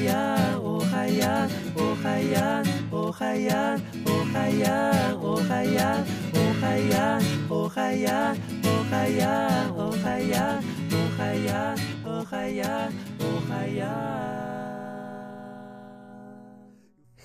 хая, о хая, о хая, о хая, о хая, о хая, о хая, о хая, о хая, о хая, о хая, о хая, о хая.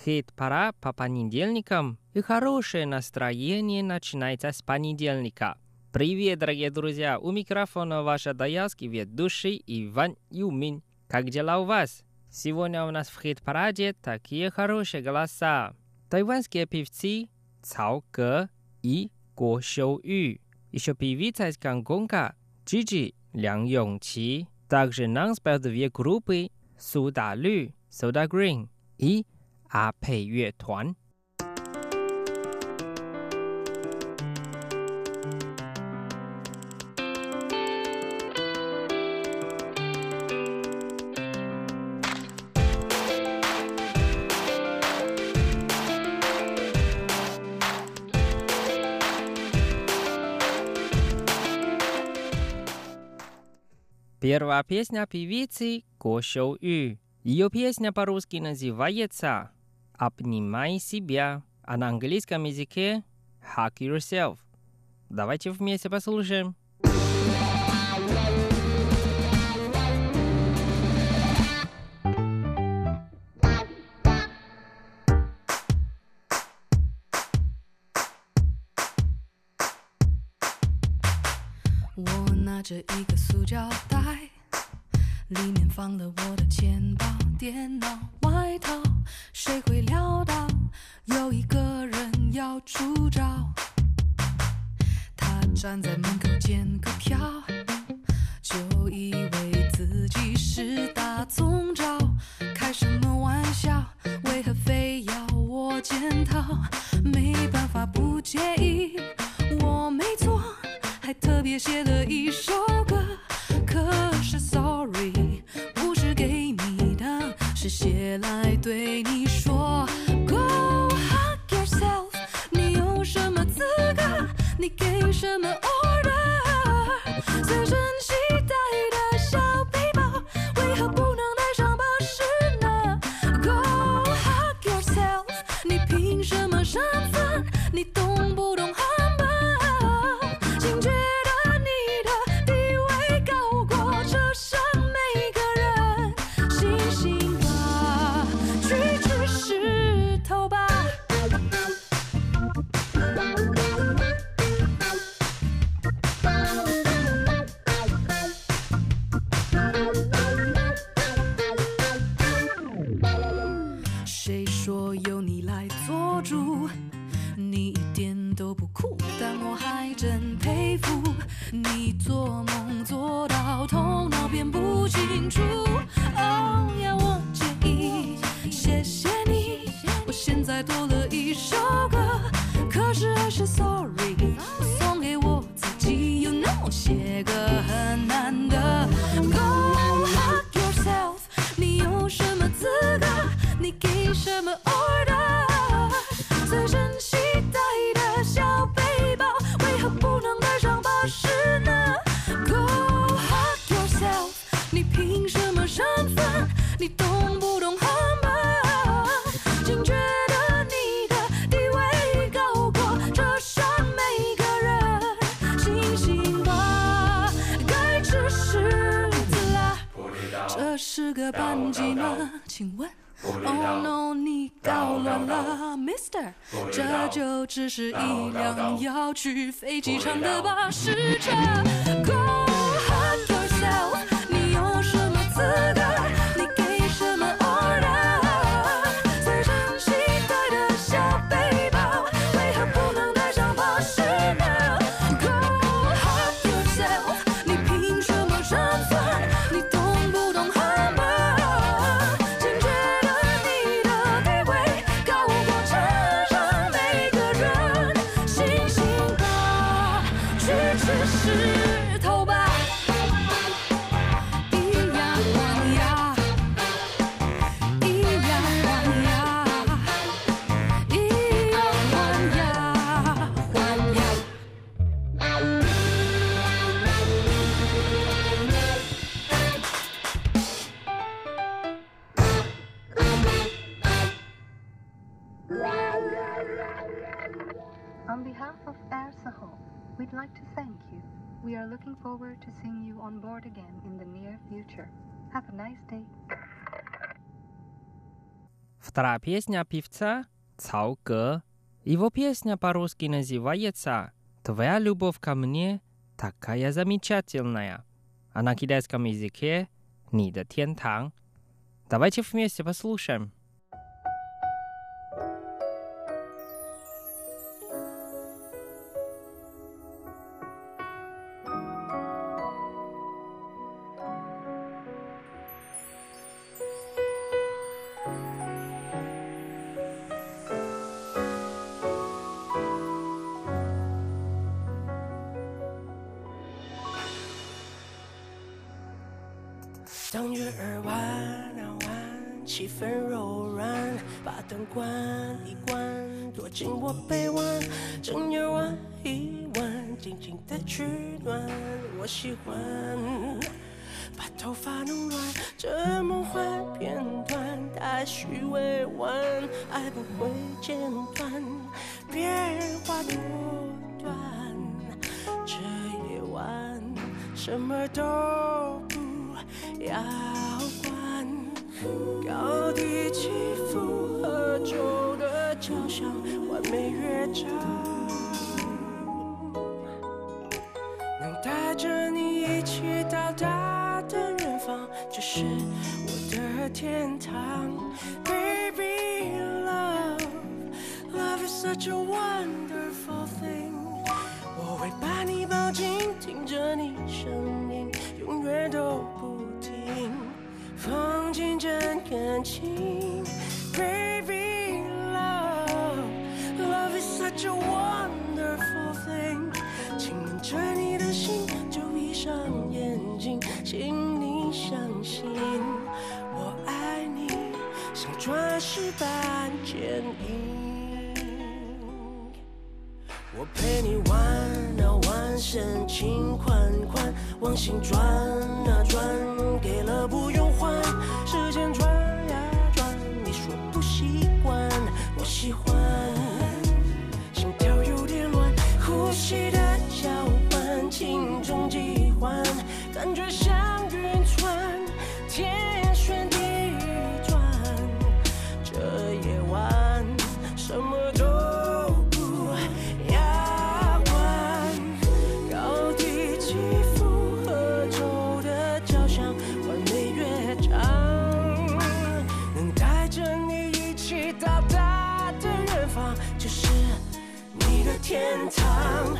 Хит-пора по понедельникам и хорошее настроение начинается с понедельника – Привет, дорогие друзья! У микрофона ваша даялский ведущий Иван Юмин. Как дела у вас? Сегодня у нас в хит-параде такие хорошие голоса. Тайванские певцы Цао Ге и Го Шоу Ю. Еще певица из Гонконга Джиджи Лян Йончи. Также нам спел две группы Суда Лю, Soda Green и 阿佩乐团。 Первая песня певицы Го Шоу Ю. Ее песня по-русски называется «Обнимай себя», а на английском языке «Hug yourself». Давайте вместе послушаем. 我拿着一个塑胶袋， 里面放了我的钱包、电脑、外套。谁会料到有一个人要出招？他站在门口捡个票，就以为自己是大总召。开什么玩笑？为何非要我检讨？没办法不介意，我没错，还特别写了一首你一点都不酷，但你凭什么身份？你懂不懂汉堡？请觉得你的地位高过车上每个人，醒醒吧，该吃柿子啦。这是个班级吗？请问？Oh no，你搞乱了，Mister，这就只是一辆要去飞机场的巴士车。On behalf of Air Sahel, we'd like to thank you. We are looking forward to seeing you on board again in the near future. Have a nice day. Вторая песня певца Цао Гэ. Его песня по-русски называется «Твоя любовь ко мне такая замечательная», а на китайском языке «Ни де Давайте вместе послушаем. 当月儿弯啊弯，气氛柔软，把灯关一关，躲进我臂弯，整夜玩一玩，静静的取暖，我喜欢。把头发弄乱，这梦幻片段太虚伪婉，爱不会间断，变化多端。这夜晚什么都要管，高低起伏合奏的交响，完美乐章。能带着你一起到达的远方，就是我的天堂。Baby love, love is such a wonderful thing。我会把你抱紧，听着你声音，永远都不，放进真感情。Baby love, love is such a wonderful thing。亲吻着你的心，就闭上眼睛，请你相信，我爱你，像钻石般坚硬。我陪你玩啊玩，深情款款，往心转感觉像晕船，天旋地转。这夜晚什么都不要管，高低起伏合奏的交响，完美乐章，能带着你一起到达的远方，就是你的天堂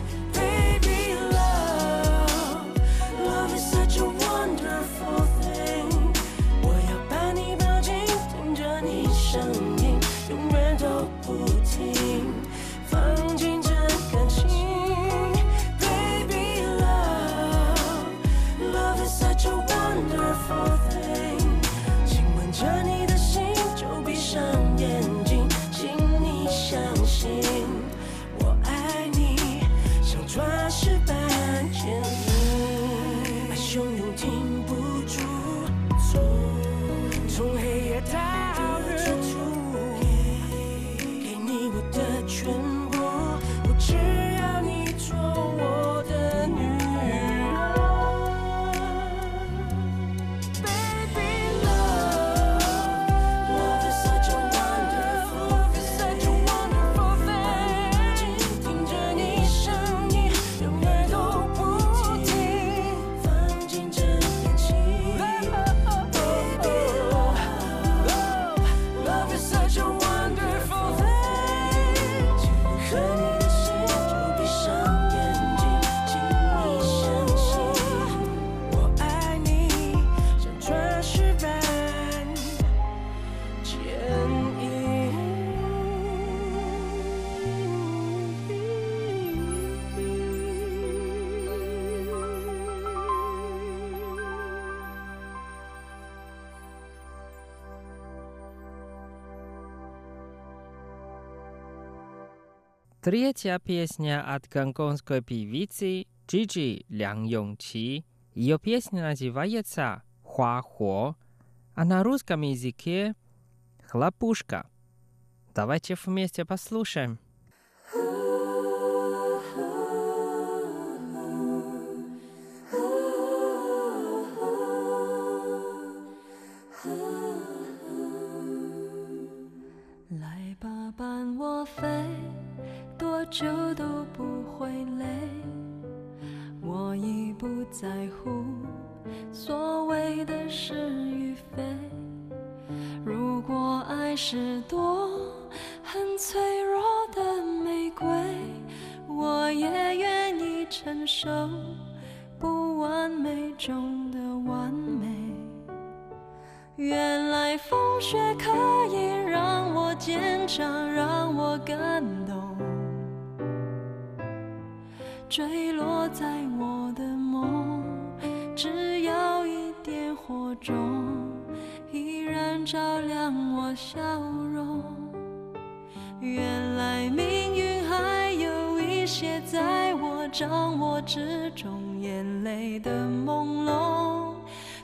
停不住，Третья песня от гонконгской певицы Джиджи Лян Йончи. Ее песня называется «Хуа Хо», а на русском языке «Хлопушка». Давайте вместе послушаем. 久都不会累。我已不在乎所谓的是与非。如果爱是朵很脆弱的玫瑰，我也愿意承受不完美中的完美。原来风雪可以让我坚强，让我感朦胧，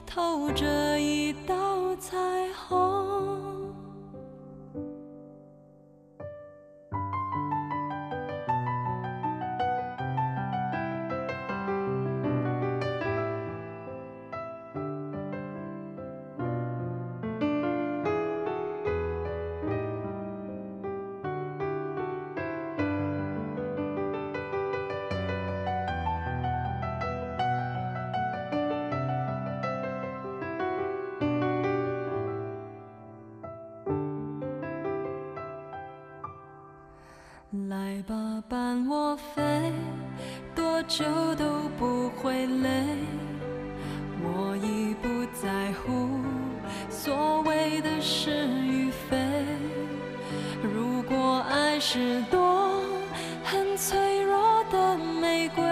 透着一道彩虹。来吧，伴我飞，多久都不会累。我已不在乎所谓的是与非。如果爱是朵很脆弱的玫瑰，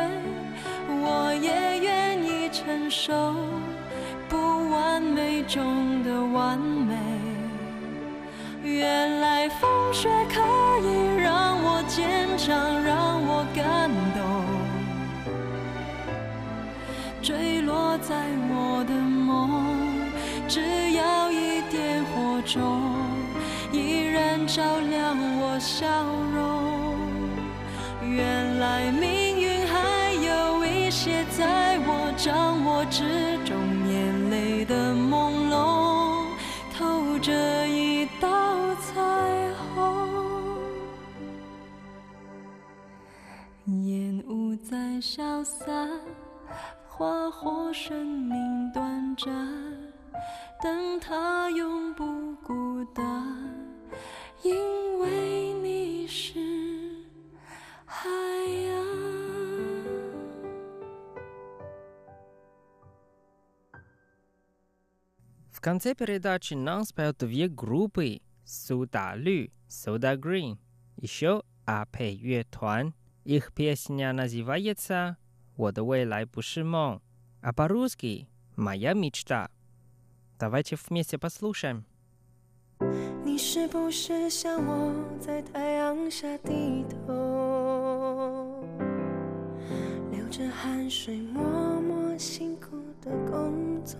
我也愿意承受不完美中的完美。原来风雪可以让我坚强，让我感动。坠落在我的梦，只要一点火种，依然照亮我笑容。原来命运还有一些在我掌握之中烟雾在消散，花火生命短暂，但它永不孤单，因为你是海洋。 В конце передачи нам споют две группы Суда Лю, Суда Green, еще АП 乐团. Их песня называется «我的未来不是梦», а по-русски «Моя мечта». Давайте вместе послушаем. 你是不是像我在太阳下低头，流着汗水，默默辛苦的工作？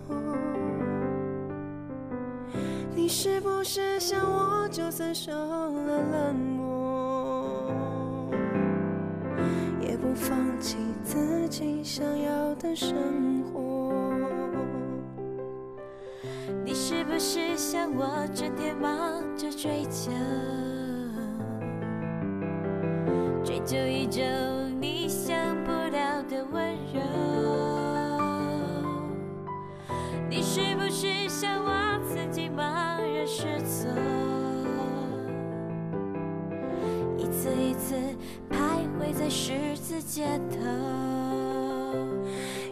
你是不是像我，就算受了冷漠， 放弃自己想要的生活？你是不是像我，整天忙着追求，追求一种你想不到的温柔？你是不是像我，曾经茫然失措，一次一次在十字街头？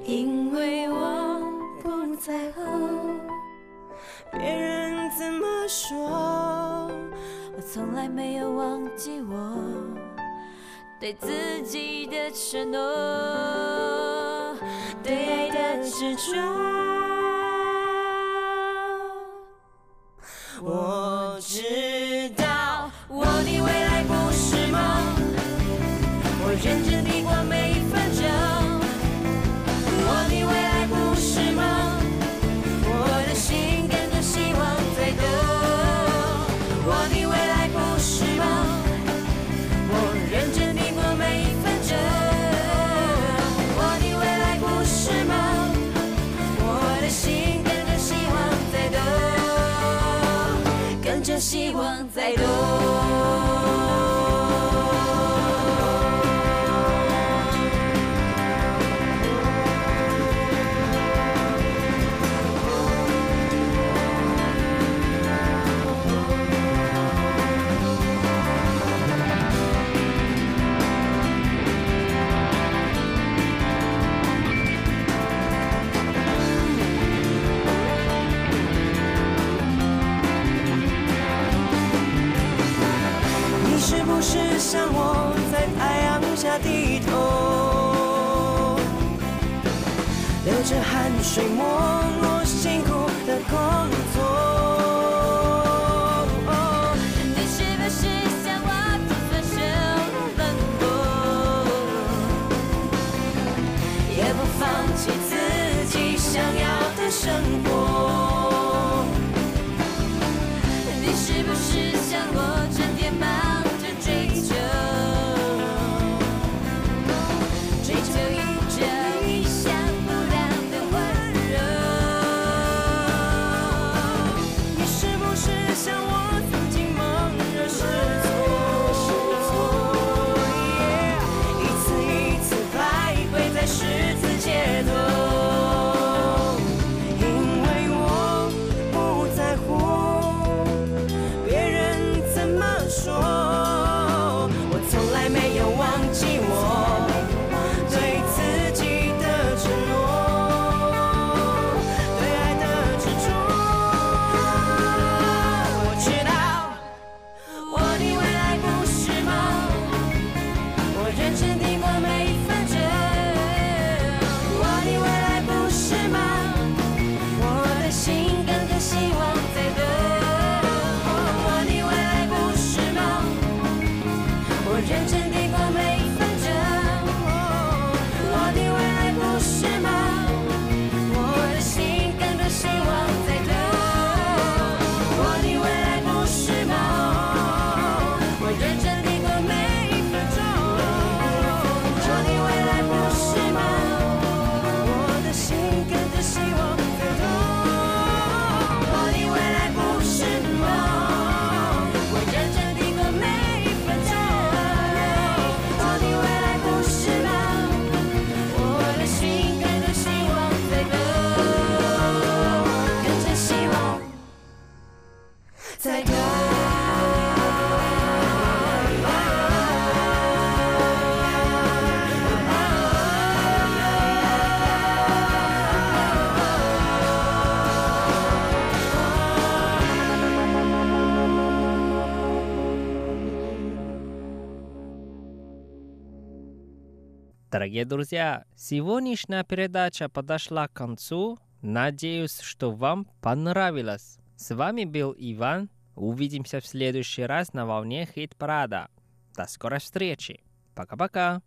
因为我不在乎别人怎么说，我从来没有忘记我对自己的承诺，对爱的执着。放弃自己想要的生活。Дорогие друзья, сегодняшняя передача подошла к концу. Надеюсь, что вам понравилось. С вами был Иван. Увидимся в следующий раз на волне хит-парада. До скорой встречи. Пока-пока.